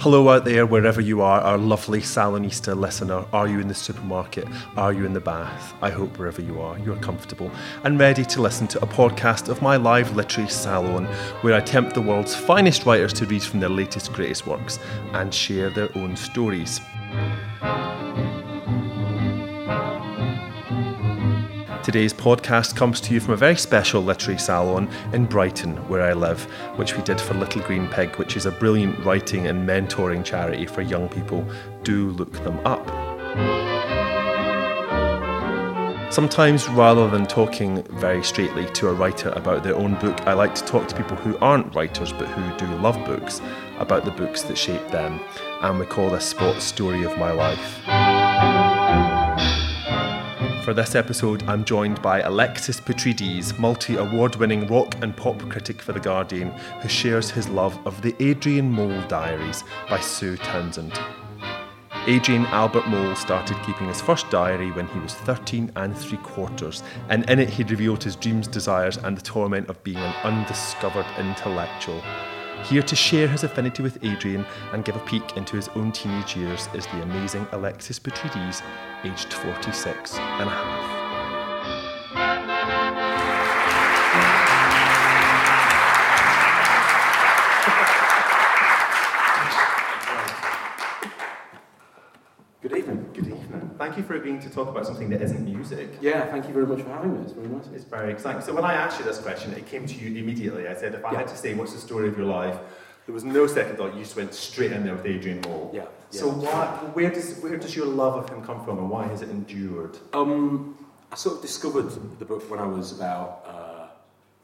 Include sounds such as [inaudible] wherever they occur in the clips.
Hello out there, wherever you are, our lovely Salonista listener. Are you in the supermarket? Are you in the bath? I hope wherever you are, you're comfortable and ready to listen to a podcast of my live literary salon where I tempt the world's finest writers to read from their latest, greatest works and share their own stories. Today's podcast comes to you from a very special literary salon in Brighton, where I live, which we did for Little Green Pig, which is a brilliant writing and mentoring charity for young people. Do look them up. Sometimes, rather than talking very straightly to a writer about their own book, I like to talk to people who aren't writers but who do love books about the books that shape them. And we call this spot Story of My Life. For this episode, I'm joined by Alexis Petridis, multi award winning rock and pop critic for The Guardian, who shares his love of the Adrian Mole Diaries by Sue Townsend. Adrian Albert Mole started keeping his first diary when he was 13 and three quarters, and in it he revealed his dreams, desires, and the torment of being an undiscovered intellectual. Here to share his affinity with Adrian and give a peek into his own teenage years is the amazing Alexis Petridis, aged 46 and a half. For agreeing to talk about something that isn't music. Yeah, thank you very much for having me. It's very nice. It's very exciting. So when I asked you this question, it came to you immediately. I said, if I Yeah. had to say what's the story of your life, there was no second thought. You just went straight in there with Adrian Mole. Yeah, So why, where does where does your love of him come from, and why has it endured? Um, I sort of discovered the book when I was about, uh,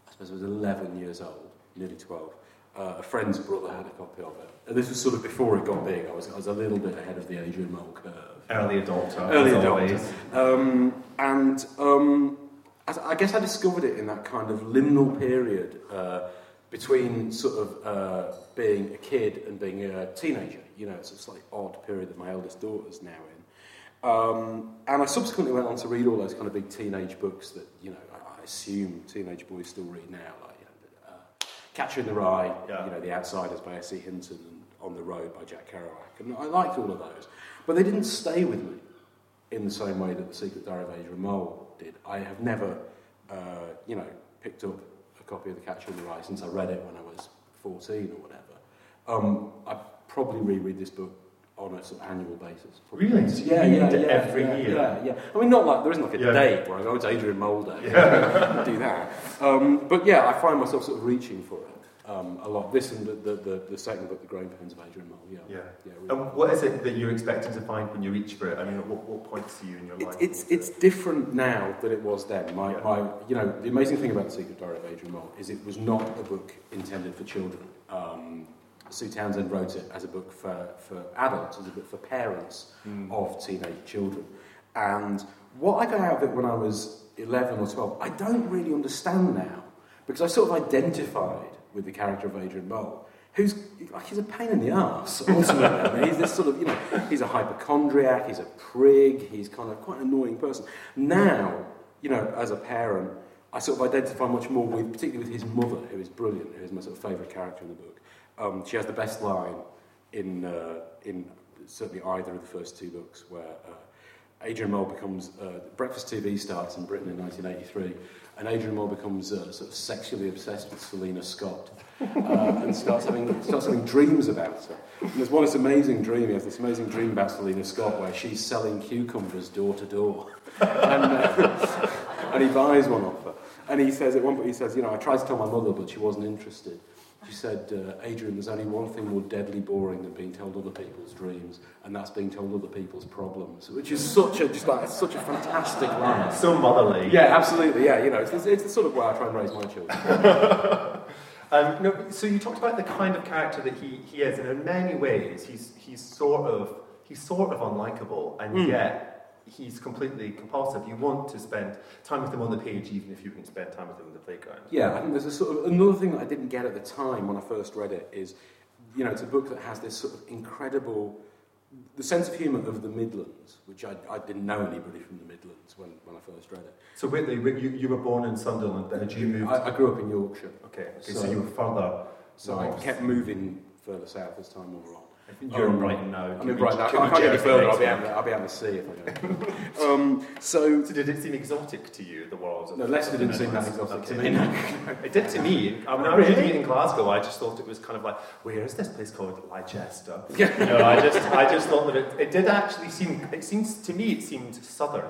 I suppose I was 11 years old, nearly 12. Uh, a friend's brother had a copy of it. And this was sort of before it got big. I was, I was a little bit ahead of the Adrian Mole curve. Early adopter. Early as adopter. Um, and um, I, I guess I discovered it in that kind of liminal period uh, between sort of uh, being a kid and being a teenager. You know, it's a slightly odd period that my eldest daughter's now in. Um, and I subsequently went on to read all those kind of big teenage books that, you know, I, I assume teenage boys still read now, like, you know, uh, Catcher in the Rye, Yeah. you know, The Outsiders by S.E. Hinton, and On the Road by Jack Kerouac. And I liked all of those. But they didn't stay with me in the same way that The Secret Diary of Adrian Mole did. I have never, uh, you know, picked up a copy of The Catcher in the Rye since I read it when I was 14 or whatever. Um, I probably reread this book on a sort of annual basis. Really? So Yeah, yeah, yeah, every yeah, year? Yeah, yeah. I mean, not like there isn't like a Yeah. date where I go to Adrian Mole Day. [laughs] do that. Um, but yeah, I find myself sort of reaching for it um, a lot. This and the, the, the, the second book, The Growing Pains of Adrian Mole. Yeah, Yeah. yeah. really. And what is it that you're expecting to find when you reach for it? I mean, what, what points to you in your life? it's it's different now than it was then. My, Yeah. my you know the amazing thing about the Secret Diary of Adrian Mole is it was not a book intended for children. Um, Sue Townsend wrote it as a book for, for adults, as a book for parents of teenage children. And what I got out of it when I was 11 or 12, I don't really understand now because I sort of identified with the character of Adrian Mole. Who's like he's a pain in the ass ultimately. I mean, he's this sort of you know he's a hypochondriac, he's a prig, he's kind of quite an annoying person. Now, you know, as a parent, I sort of identify much more with, particularly with his mother, who is brilliant, who is my sort of favourite character in the book. Um, she has the best line in uh, in certainly either of the first two books, where uh, Adrian Mole becomes uh, breakfast TV starts in Britain in 1983, and Adrian Mole becomes uh, sort of sexually obsessed with Selina Scott uh, and starts having starts having dreams about her. And there's one this amazing dream. He has this amazing dream about Selina Scott where she's selling cucumbers door to door, and uh, [laughs] he buys one off her. And he says at one point he says, you know, I tried to tell my mother, but she wasn't interested. She said, uh, Adrian, there's only one thing more deadly boring than being told other people's dreams, and that's being told other people's problems, which is such a just like such a fantastic line. so motherly. Yeah, absolutely. Yeah, you know, it's, it's the sort of way I try and raise my children. [laughs] Um, no, so you talked about the kind of character that he, he is, and in many ways, he's he's sort of he's sort of unlikable, and Mm. yet he's completely compulsive. You want to spend time with him on the page, even if you can spend time with him in the playground. Yeah, I think there's a sort of another thing that I didn't get at the time when I first read it is, you know, it's a book that has this sort of incredible the sense of humour of the Midlands, which I, I didn't know anybody from the Midlands when, when I first read it. So Whitley, you, you were born in Sunderland, then you moved. I, I grew up in Yorkshire. Okay, okay so, So- you were further. So I kept moving further south as time wore on. You're in Um, Brighton now. I'm mean, we- right now, I can we can't get any Jersey further. I'll be, week? out, I'll be out to sea if I go. [laughs] um, so, So did it seem exotic to you, the world of no, Leicester didn't seem that exotic to me. [laughs] It did to me. I- When I was reading it in Glasgow, I just thought it was kind of like, where is this place called Leicester? [laughs] you know, I just, I just thought that it, it did actually seem. It seems to me, it seemed southern.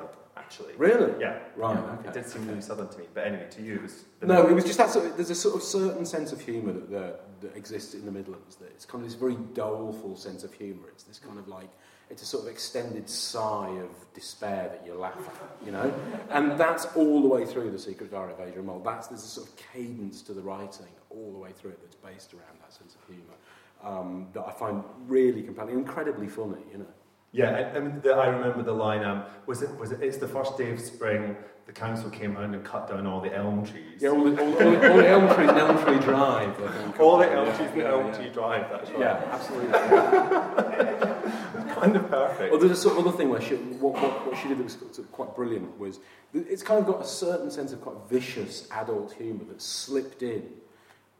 Actually, Really? yeah, Right, yeah, okay. It did seem really southern to me. But anyway, to you, it was. No, it was just that sort of, there's a sort of certain sense of humour that, that, that exists in the Midlands. That it's kind of this very doleful sense of humour. It's this kind of like, it's a sort of extended sigh of despair that you laugh at, you know? And that's all the way through The Secret Diary of Adrian Mole. That's, there's a sort of cadence to the writing all the way through it that's based around that sense of humour um, that I find really compelling, incredibly funny, you know? Yeah, I, I, mean, the, I remember the line. Um, was it? Was it? It's the first day of spring. The council came round and cut down all the elm trees. Yeah, all the, all, all, all the elm trees in Elm Tree Drive. All the elm Yeah, trees in yeah, Elm yeah. Tree Drive. That's right. Yeah, absolutely. [laughs] kind of perfect. Well, there's a sort of other thing where she, what, what, what she did that was quite brilliant was it's kind of got a certain sense of quite vicious adult humour that slipped in,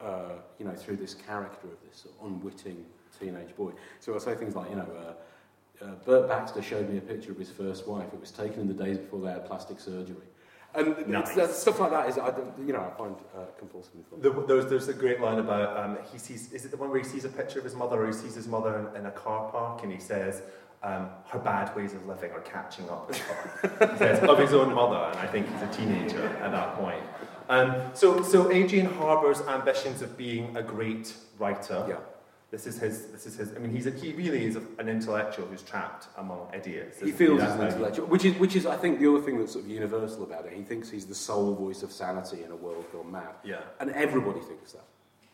uh, you know, through this character of this sort of unwitting teenage boy. So I say things like, you know, uh, uh, Bert Baxter showed me a picture of his first wife. It was taken in the days before they had plastic surgery. And Nice. that- stuff like that is, I, you know, I find uh, compulsively funny. The, there's, there's a great line about um, he sees. Is it the one where he sees a picture of his mother, or he sees his mother in, in a car park, and he says um, her bad ways of living are catching up with her. he says of his own mother, and I think he's a teenager at that point. Um, so, so Adrian harbours ambitions of being a great writer. Yeah. This is his. This is his. I mean, he's a, he really is a, an intellectual who's trapped among idiots. He feels he's an intellectual, which is, which is, I think, the other thing that's sort of universal about it. He thinks he's the sole voice of sanity in a world gone mad. Yeah. And everybody thinks that.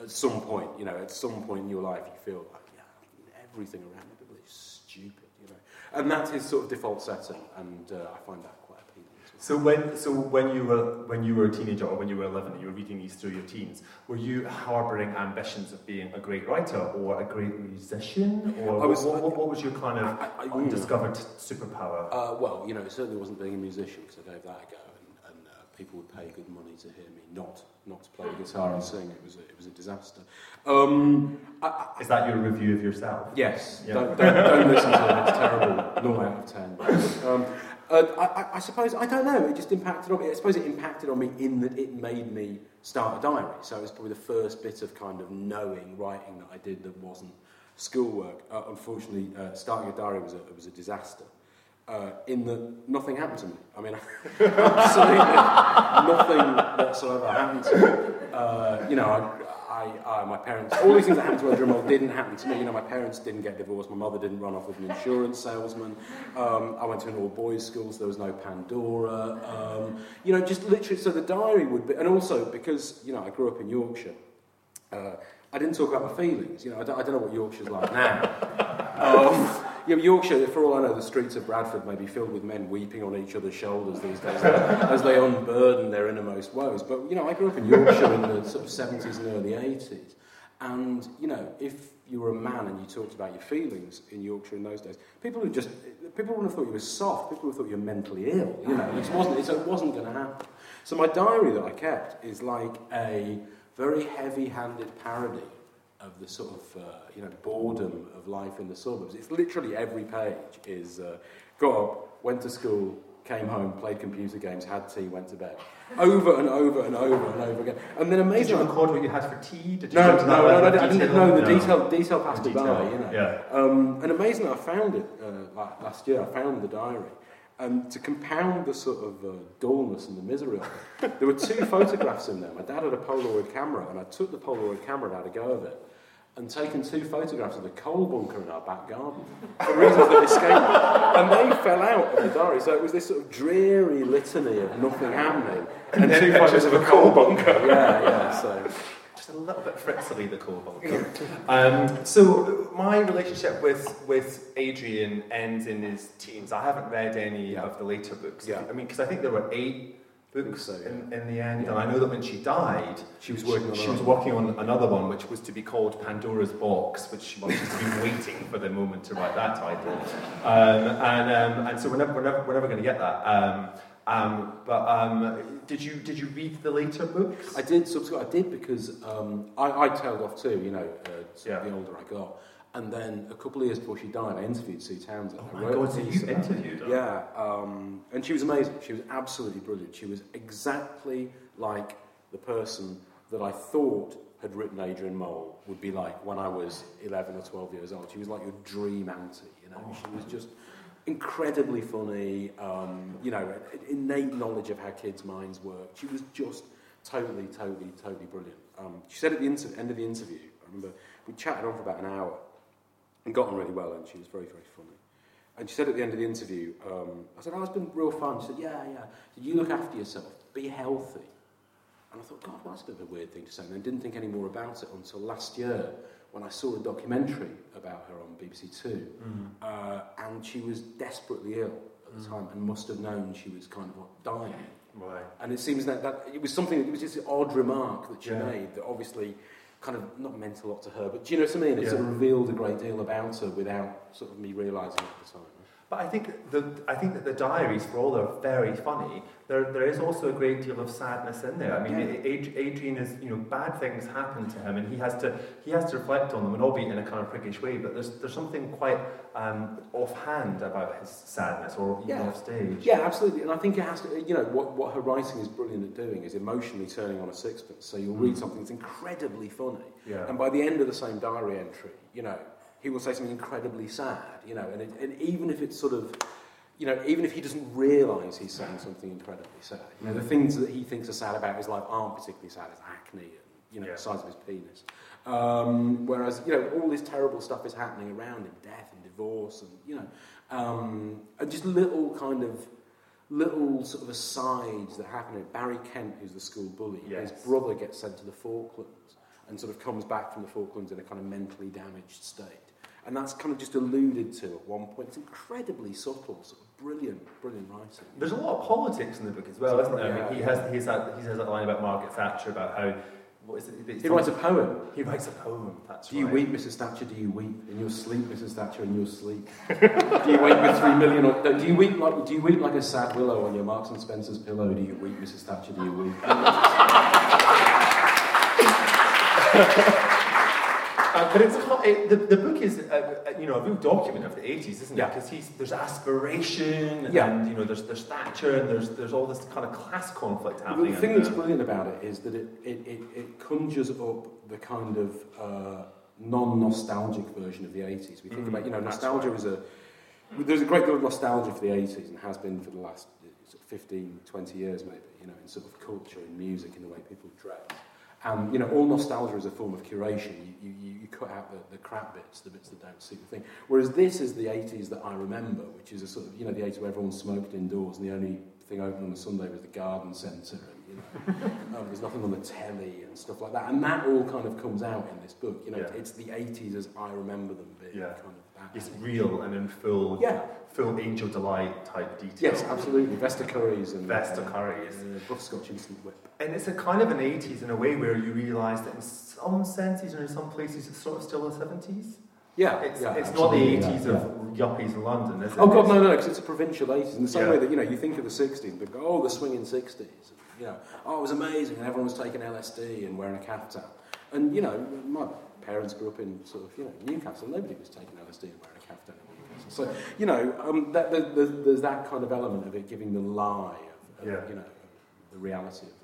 At some point, you know, at some point in your life, you feel like, yeah, everything around everybody is stupid, you know. And that's his sort of default setting, and uh, I find that quite appealing. as well. So when so when you were when you were a teenager or when you were 11 and you were reading these through your teens, were you harbouring ambitions of being a great writer or a great musician or was- what, what, what was your kind of I- I- undiscovered superpower? Uh, well, you know, it certainly wasn't being a musician because I gave that a go, and, and uh, people would pay good money to hear me not not to play the guitar and sing. It was a, it was a disaster. Um, Is that your review of yourself? Yes, Yeah. don't, don't, don't listen to it, it's terrible. 0 out of 10. Um, uh, I, I- suppose, I don't know, it just impacted on me. I suppose it impacted on me in that it made me start a diary. So it was probably the first bit of kind of knowing writing that I did that wasn't schoolwork. Uh, unfortunately, uh, starting a diary was a, was a disaster. Uh, in that nothing happened to me. I mean, [laughs] absolutely nothing whatsoever happened to me. Uh, you know, I, I, I, my parents, all these things that happened to Mole didn't happen to me. You know, my parents didn't get divorced. My mother didn't run off with an insurance salesman. Um, I went to an all-boys school, so there was no Pandora. Um, you know, just literally, so the diary would be, and also because, you know, I grew up in Yorkshire, uh, I didn't talk about my feelings. You know, I don't, I don't know what Yorkshire's like now. Um, you know, Yorkshire, for all I know, the streets of Bradford may be filled with men weeping on each other's shoulders these days as they [laughs] unburden their innermost woes. But, you know, I grew up in Yorkshire in the sort of 70s and early 80s. And, you know, if you were a man and you talked about your feelings in Yorkshire in those days, people would just, people wouldn't have thought you were soft, people would have thought you were mentally ill, you know, it wasn't, it wasn't going to happen. So my diary that I kept is like a very heavy-handed parody of the sort of, uh, you know, boredom of life in the suburbs. It's literally every page is, uh, got up, went to school, came home, played computer games, had tea, went to bed. Over and over and over and over again. And then Did amazing... you record what you had for tea? Did you No, no, no, no, no, I didn't know the No. detail, detail passed me by, you know. yeah. Um, and amazing I found it uh, like last year, I found the diary. And to compound the sort of uh, dullness and the misery of it, there were two [laughs] photographs in there. My dad had a Polaroid camera, and I took the Polaroid camera and had a go of it, and taken two photographs of the coal bunker in our back garden for reasons that escaped me. And they fell out of the diary, so it was this sort of dreary litany of nothing happening, and two photos of a coal bunker. Yeah, yeah. So just a little bit fritzily the bunker. um, so my relationship with with Adrian ends in his teens. I haven't read any of the later books. Yeah. I mean, because I think there were eight books so, yeah. in, in the end. Yeah. And I know that when she died, She was working on she another was one. working on another one, which was to be called Pandora's Box, which well, she's been waiting for the moment to write that title. [laughs] Um, and, um, and so we're never, we're never, we're never going to get that. Um, but um, did you did you read the later books? I did subscribe. I did because um, I, I tailed off too. You know, uh, Yeah. the older I got, and then a couple of years before she died, I interviewed Sue Townsend. Oh my God, so you interviewed her? Yeah, um, and she was amazing. She was absolutely brilliant. She was exactly like the person that I thought had written Adrian Mole would be like when I was 11 or 12 years old. She was like your dream auntie, you know. She was just incredibly funny, um, you know, innate knowledge of how kids' minds work. She was just totally, totally, totally brilliant. Um, she said at the inter- end of the interview, I remember we chatted on for about an hour and got on really well, and she was very, very funny. And she said at the end of the interview, um, I said, oh, it's been real fun. She said, yeah, yeah. Said, you look after yourself, be healthy. And I thought, God, that's a bit of a weird thing to say. And I didn't think any more about it until last year when I saw a documentary about her on BBC Two. Uh, and she was desperately ill at the time and must have known she was kind of dying. Right. And it seems that, that it was something, it was just an odd remark that she Yeah. made that obviously kind of not meant a lot to her, but do you know what I mean? It sort of revealed a great deal about her without sort of me realising it at the time. But I think the I think that the diaries, for all they're very funny, there there is also a great deal of sadness in there. I mean, Yeah. Adrian is you know bad things happen to him, and he has to he has to reflect on them, and albeit in a kind of prickish way. But there's there's something quite um, offhand about his sadness, or even Yeah. off stage. Yeah, absolutely. And I think it has to, you know, what, what her writing is brilliant at doing is emotionally turning on a sixpence. So you'll read something that's incredibly funny. Yeah. And by the end of the same diary entry, you know, he will say something incredibly sad, you know, and, it, and even if it's sort of, you know, even if he doesn't realise he's saying something incredibly sad, you know, the things that he thinks are sad about his life aren't particularly sad, as acne and, you know, Yeah. the size of his penis. Um, whereas, you know, all this terrible stuff is happening around him, death and divorce and, you know, um, and just little kind of, little sort of asides that happen. Barry Kent, who's the school bully, his brother gets sent to the Falklands and sort of comes back from the Falklands in a kind of mentally damaged state. And that's kind of just alluded to at one point. It's incredibly subtle, sort of brilliant, brilliant writing. There's a lot of politics in the book as well, isn't there? I mean, he Yeah. has he has that, he has that line about Margaret Thatcher about how what is it? He writes a poem. he writes a poem. That's Do you right. weep, Mrs. Thatcher? Do you weep in your sleep, Mrs. Thatcher, in your sleep? do you weep with three million? Or, do you weep like do you weep like a sad willow on your Marks and Spencer's pillow? Do you weep, Mrs. Thatcher? Do you weep? [laughs] Uh, but it's it, the, the book is uh, uh, you know a real document of the 80s, isn't it? Yeah. Because he's there's aspiration Yeah. and you know there's there's Thatcher and there's there's all this kind of class conflict Well, happening. the thing and, that's brilliant about it is that it, it, it, it conjures up the kind of uh, non-nostalgic version of the 80s. We think Mm, about, you know, nostalgia right. is a... There's a great deal of nostalgia for the 80s and has been for the last uh, 15, 20 years maybe, you know, in sort of culture, in music, in the way people dress. And, you know, all nostalgia is a form of curation. You, you, you cut out the, the crap bits, the bits that don't suit the thing. Whereas this is the 80s that I remember, which is a sort of, you know, the 80s where everyone smoked indoors and the only thing open on a Sunday was the garden centre and, you know, um, [laughs] there's nothing on the telly and stuff like that. And that all kind of comes out in this book. You know, Yeah. it's the 80s as I remember them being Yeah. kind of it's real and in full Yeah. full angel delight type detail. Yes, absolutely. Vesta Curries and Vesta uh, Curries. uh, Butterscotch Instant Whip. And it's a kind of an 80s in a way where you realise that in some senses and in some places it's sort of still the 70s. Yeah, It's, yeah, it's not the 80s yeah, of yuppies in London, is it? Oh god, no, no, because it's a provincial 80s. In the same way that you know, you think of the 60s, but go, oh, the swinging 60s. You know, oh, it was amazing, and everyone was taking LSD and wearing a caftan. And you know, my parents grew up in sort of you know Newcastle. Nobody was taking LSD and wearing a caftan in Newcastle. So you know, um, that, the, the, there's that kind of element of it giving the lie of, of Yeah. you know the reality of it.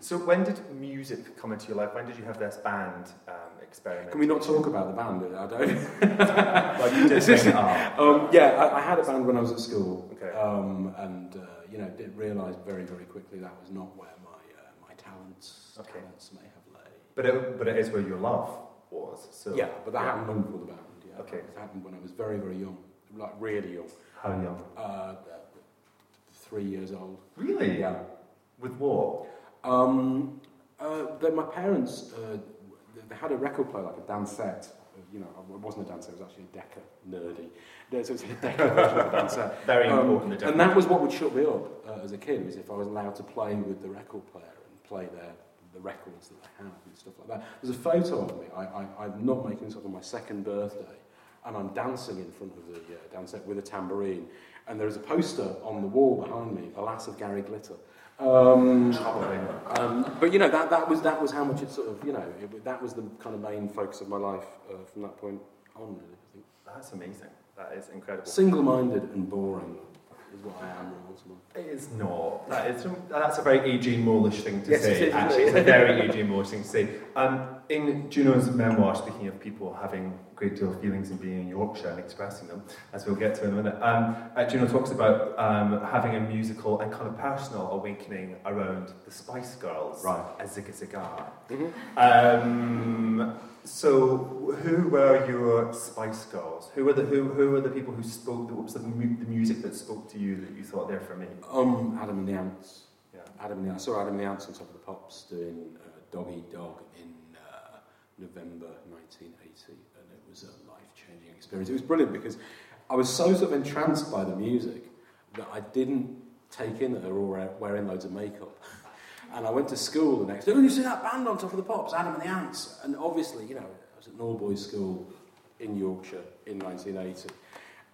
So when did music come into your life? When did you have this band um, experiment? Can we not talk about the band? I don't. [laughs] Well, you did it. [laughs] Um, yeah, I, I had a band when I was at school, Okay. um, and uh, you know, did realise very, very quickly that was not where my uh, my talents Okay. talents may have laid. But it, but it is where your love was. So yeah, but that yeah. happened long before the band. Yeah, Okay. it happened when I was very, very young, like really young, How young? uh, three years old. Really? Yeah. With what? Um, uh, then my parents, uh, they had a record player, like a Dansette, you know, it wasn't a dancer, it was actually a Decca nerdy. No, so it's a Decca version of a dancer. [laughs] Very Um, important. And that was what would shut me up uh, as a kid, was if I was allowed to play with the record player and play their, the records that they have and stuff like that. There's a photo of me, I, I, I'm not making this up on my second birthday, and I'm dancing in front of the uh, Dansette with a tambourine, and there's a poster on the wall behind me, Lass of Gary Glitter. Um, um, but you know that, that was that was how much it sort of you know it, that was the kind of main focus of my life uh, from that point on. Really, I think That's amazing. That is incredible. single-minded and boring is what I am. Ultimately. It is not. That is, that's a very Adrian Molish thing to Yes, say. it is, actually, it's a very Adrian Molish thing to say. Um, in Juno's memoir, speaking of people having a great deal of feelings and being in Yorkshire and expressing them, as we'll get to in a minute, um, uh, Juno talks about um, having a musical and kind of personal awakening around the Spice Girls, Right. as Zigga Zigar. Mhm. Um, so, who were your Spice Girls? Who were the who, who were the people who spoke? What was the, mu- the music that spoke to you that you thought they're for me? Um, Adam and the Ants. Yeah. Adam and the, I saw Adam and the Ants on Top of the Pops doing uh, Dog Dog in November 1980, and it was a life-changing experience. It was brilliant because I was so sort of entranced by the music that I didn't take in that they were all wearing loads of makeup. [laughs] And I went to school the next day, oh, you see that band on Top of the Pops, Adam and the Ants? And obviously, you know, I was at an all-boys school in Yorkshire in 1980.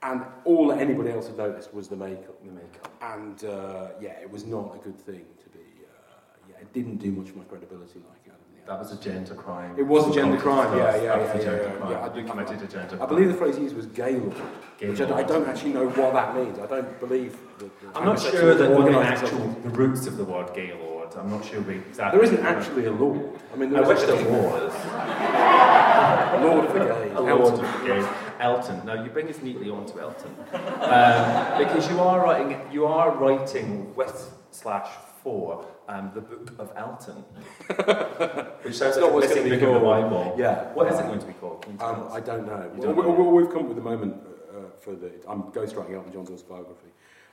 And all that anybody else had noticed was the makeup. The makeup. And uh, yeah, it was not a good thing to be. Uh, yeah, it didn't do much for my credibility like That was a gender crime. It was a gender crime, yeah, yeah, yeah, yeah, yeah. I- You committed a gender I believe the phrase used was Gaylord, which I, don't actually know what that means. I don't believe I'm not sure that the organised actual the roots of the word Gaylord. I'm not sure we exactly. There isn't actually a lord. I mean, I wish there was. [laughs] lord of the gays. Lord of the gays. Elton. Now you bring us neatly onto Elton, um, because you are writing. You are writing with slash for um, the book of Elton, [laughs] which sounds like not a what it's missing gonna be book in the called. Bible. Yeah. What is it going to be called? Can you tell Um, us? I don't know. You Well, don't we- know. we- we've come up with the moment uh, for the. I'm ghostwriting Elton John's autobiography,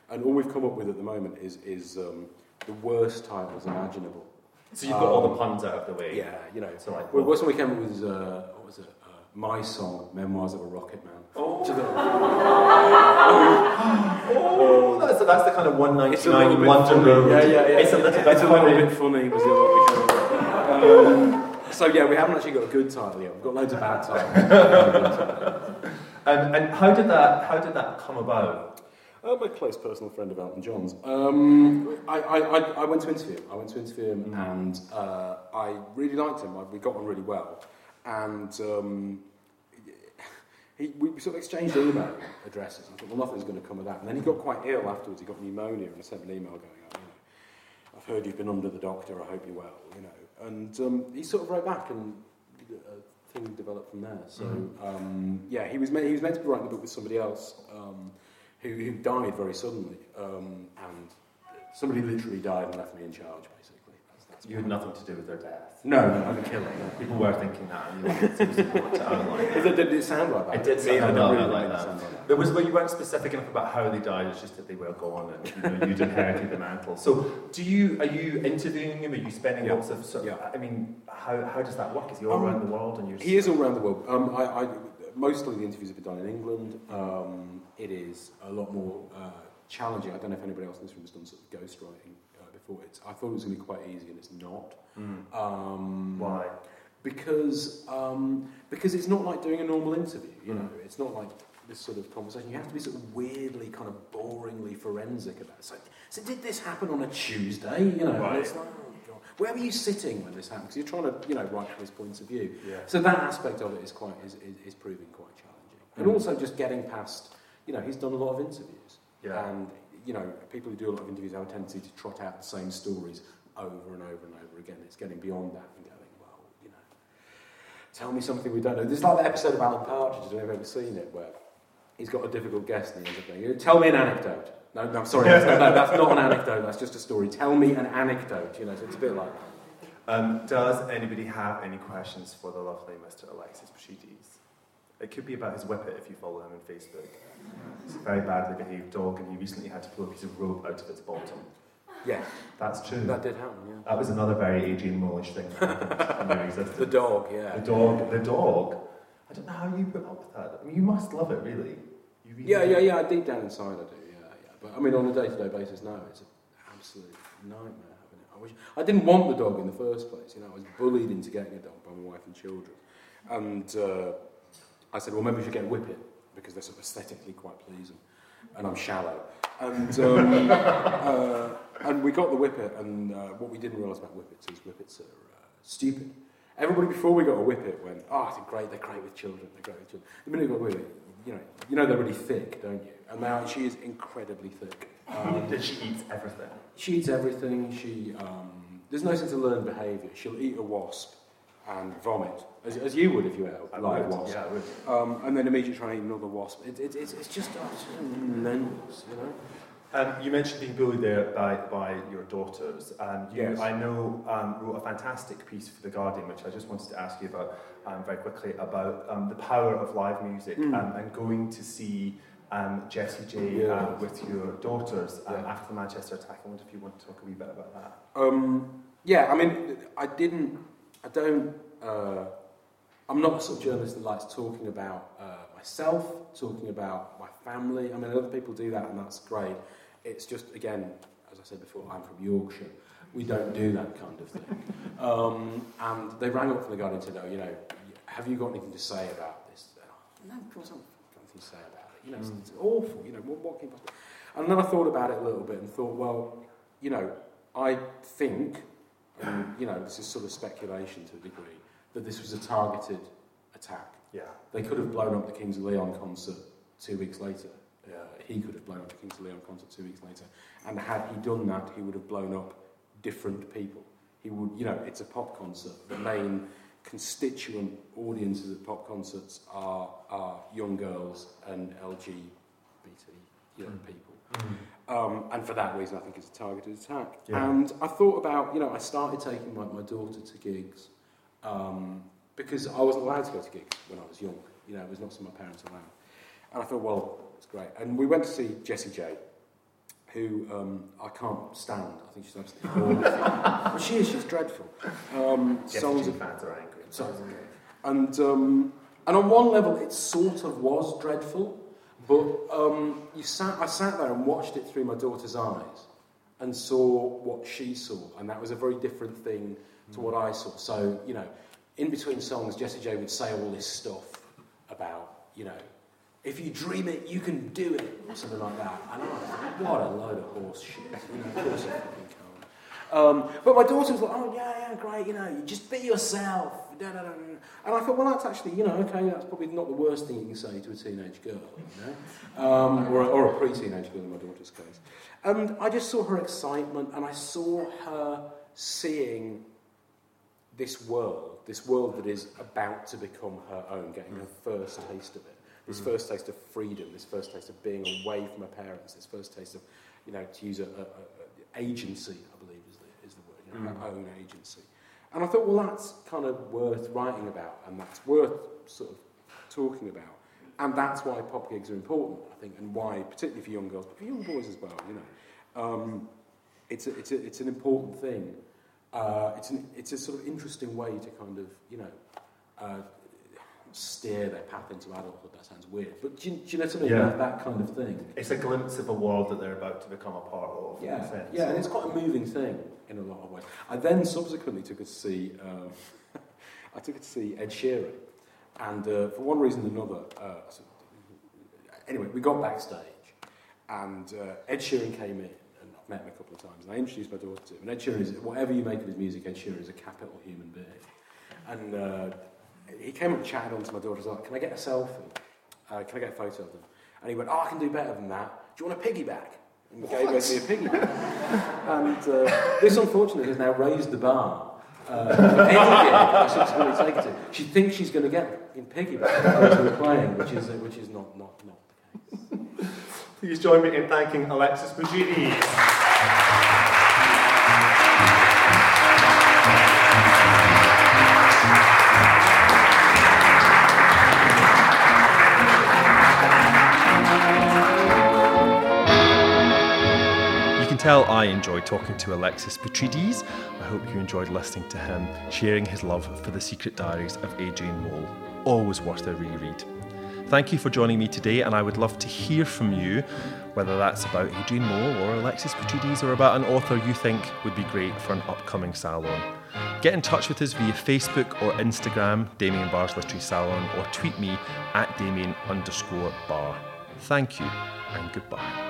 and all we've come up with at the moment is is um, the worst titles imaginable. so you've got all the puns out of the way. Yeah, you know. So like, Well, what? what's we came up with was uh, what was it? Uh, My song, Memoirs of a Rocket Man. Oh. Which is a- Oh, that's, that's the kind of It's a little 199 bit London funny. Road. Yeah, yeah, yeah. It's a little bit It's a little funny. bit funny. Was the other one we came up with. Um, so yeah, we haven't actually got a good title yet. We've got loads of bad titles. And, and how did that how did that come about? I'm a close personal friend of Elton John's. Um, I, I, I, I went to interview him. I went to interview him, Mm. and uh, I really liked him. I, we got on really well, and um, he, we sort of exchanged email addresses. I thought, well, nothing's going to come of that. And then he got quite ill afterwards. He got pneumonia, and I sent an email going, oh, you know, I've heard you've been under the doctor. I hope you're well. You know, and um, he sort of wrote back, and uh, things developed from there. So Mhm. um, yeah, he was meant, he was meant to be writing the book with somebody else. Um, who, who died very suddenly, um, and somebody literally died and left me in charge, basically. You had nothing to do with their death. No, no, I didn't kill it. No. People were thinking that, and you wanted to support to outline Did, that. it, did it sound like that? It did sound I a don't really like that. like that. There was, well, you weren't specific enough about how they died. It's just that they were gone, and you know, you'd inherited the mantle. So, do you are you interviewing him? Are you spending Yeah. lots of? Sort of Yeah. I mean, how, how does that work? Is he all Um, around the world, and you're? He is all around the world. Um, I, I, mostly the interviews have been done in England. Um, it is a lot more uh, challenging. I don't know if anybody else in this room has done sort of ghostwriting uh, before. It's, I thought it was going to be quite easy, and it's not. Mm. Um, Why? because um, because it's not like doing a normal interview. You know, Mm. it's not like this sort of conversation. You have to be sort of weirdly, kind of boringly forensic about it. So, so did this happen on a Tuesday? You know, Right. it's like, oh God. where were you sitting when this happened? Because you're trying to, you know, write from his point of view. Yeah. So that aspect of it is quite is, is, is proving quite challenging. And Mm. also just getting past, you know, he's done a lot of interviews. Yeah. And, you know, people who do a lot of interviews have a tendency to trot out the same stories over and over and over again. It's getting beyond that and going, well, you know, tell me something we don't know. This is like the episode of Alan Partridge, I if you've ever seen it, where he's got a difficult guest and he ends up going, tell me an anecdote. No, no, I'm sorry, that's, no, [laughs] that's not an anecdote, that's just a story. Tell me an anecdote, you know, so it's a bit like, Um, does anybody have any questions for the lovely Mr. Alexis Petridis? It could be about his whippet if you follow him on Facebook. He's a very badly behaved dog, and he recently had to pull a piece of rope out of its bottom. yeah, That's true. that did happen, yeah. That was another very Adrian Molish thing that happened in existence. The dog, yeah. The dog, the dog I don't know how you put up with that. I mean, you must love it, really. Really Yeah, yeah, yeah. Deep down inside, I do. Yeah, yeah. But I mean, on a day-to-day basis, no, it's an absolute nightmare having it. I wish I didn't want the dog in the first place. You know, I was bullied into getting a dog by my wife and children, and uh, I said, well, maybe we should get a whippet because they're sort of aesthetically quite pleasing, and I'm shallow. And um, [laughs] uh, and we got the whippet, and uh, what we didn't realise about whippets is whippets are uh, stupid. Everybody before we got a whippet went, oh, they're great, they're great with children, they're great with children. The minute we got a whippet, you know, you know they're really thick, don't you? And now she is incredibly thick. Um, she eat everything? she eats everything. She um, there's no sense of learned behaviour. She'll eat a wasp and vomit, as, as you would if you ate a live wasp. Yeah, I would. Um, and then immediately try and eat another wasp. It, it, it's, it's just just you know. Um, you mentioned being bullied there by, by your daughters. Um, you, Yes. I know, um, wrote a fantastic piece for The Guardian, which I just wanted to ask you about um, very quickly, about um, the power of live music Mm. um, and going to see um, Jessie J Yeah. um, with your daughters um, Yeah. after the Manchester attack. I wonder if you want to talk a wee bit about that. Um, yeah, I mean, I didn't, I don't, uh, I'm not the sort of journalist that likes talking about uh, myself, talking about my family. I mean, other people do that, and that's great. It's just, again, as I said before, I'm from Yorkshire. We don't do that kind of thing. [laughs] Um, and they rang up from the Guardian and said, oh, you know, have you got anything to say about this? And I, no, of course I haven't got anything to say about it. You know, it's, it's awful. You know, what, what can you possibly... And then I thought about it a little bit and thought, well, you know, I think, and you know, this is sort of speculation to a degree, that this was a targeted attack. Yeah. They could have blown up the Kings of Leon concert two weeks later. Uh, he could have blown up the Kings of Leon concert two weeks later. And had he done that, he would have blown up different people. He would, you know, it's a pop concert. The main constituent audiences at pop concerts are, are young girls and LGBT young people. Um, and for that reason, I think it's a targeted attack. Yeah. And I thought about, you know, I started taking my, my daughter to gigs um, because I wasn't allowed to go to gigs when I was young. You know, it was not something my parents allowed. And I thought, well, it's great. And we went to see Jessie J, who um, I can't stand. I think she's absolutely awful. but she is, she's dreadful. Um, songs J fans are angry. so, and um, and on one level, it sort of was dreadful, but um, you sat, I sat there and watched it through my daughter's eyes, and saw what she saw, and that was a very different thing to what I saw. So you know, in between songs, Jessie J would say all this stuff about you know. If you dream it, you can do it, or something like that. And I what a load of horse shit. You know, of course fucking can't. Um, but my daughter was like, oh, yeah, yeah, great, you know, you just be yourself. Da, da, da, da. And I thought, well, that's actually, you know, okay, that's probably not the worst thing you can say to a teenage girl, you know, um, or, a, or a pre-teenage girl in my daughter's case. And I just saw her excitement and I saw her seeing this world, this world that is about to become her own, getting her first taste of it. This first taste of freedom, this first taste of being away from her parents, this first taste of, you know, to use a, a, a agency, I believe know, her own agency. And I thought, well, that's kind of worth writing about, and that's worth sort of talking about. And that's why pop gigs are important, I think, and why, particularly for young girls, but for young boys as well, you know. Um, it's, a, it's, a, it's an important thing. Uh, it's, an, it's a sort of interesting way to kind of, you know, uh, steer their path into adulthood. That sounds weird. But do you, do you know what I mean? Yeah. That, that kind of thing. It's a glimpse of a world that they're about to become a part of. Yeah, yeah, and it's quite a moving thing in a lot of ways. I then subsequently took her to see, um, [laughs] I took it to see Ed Sheeran, and uh, for one reason or another, uh, so- anyway, we got backstage, and uh, Ed Sheeran came in, and I've met him a couple of times, and I introduced my daughter to him. And Ed Sheeran is, whatever you make of his music, Ed Sheeran is a capital human being. And uh, he came up and chatted on to my daughter, he was like, can I get a selfie? Uh, can I get a photo of them? And he went, oh, I can do better than that. Do you want a piggyback? And he gave us a piggyback. [laughs] and uh, this, unfortunately, has now raised the bar. Uh, any gig I subsequently take her to. She thinks she's going to get in piggyback as we're playing, which is, uh, which is not, not, not the case. Please join me in thanking Alexis Bugini. Tell I enjoyed talking to Alexis Petridis. I hope you enjoyed listening to him sharing his love for the secret diaries of Adrian Mole. always worth a reread. Thank you for joining me today, and I would love to hear from you, whether that's about Adrian Mole or Alexis Petridis or about an author you think would be great for an upcoming salon. Get in touch with us via Facebook or Instagram, Damien Barr's Literary Salon, or tweet me at Damien underscore Barr. Thank you and goodbye.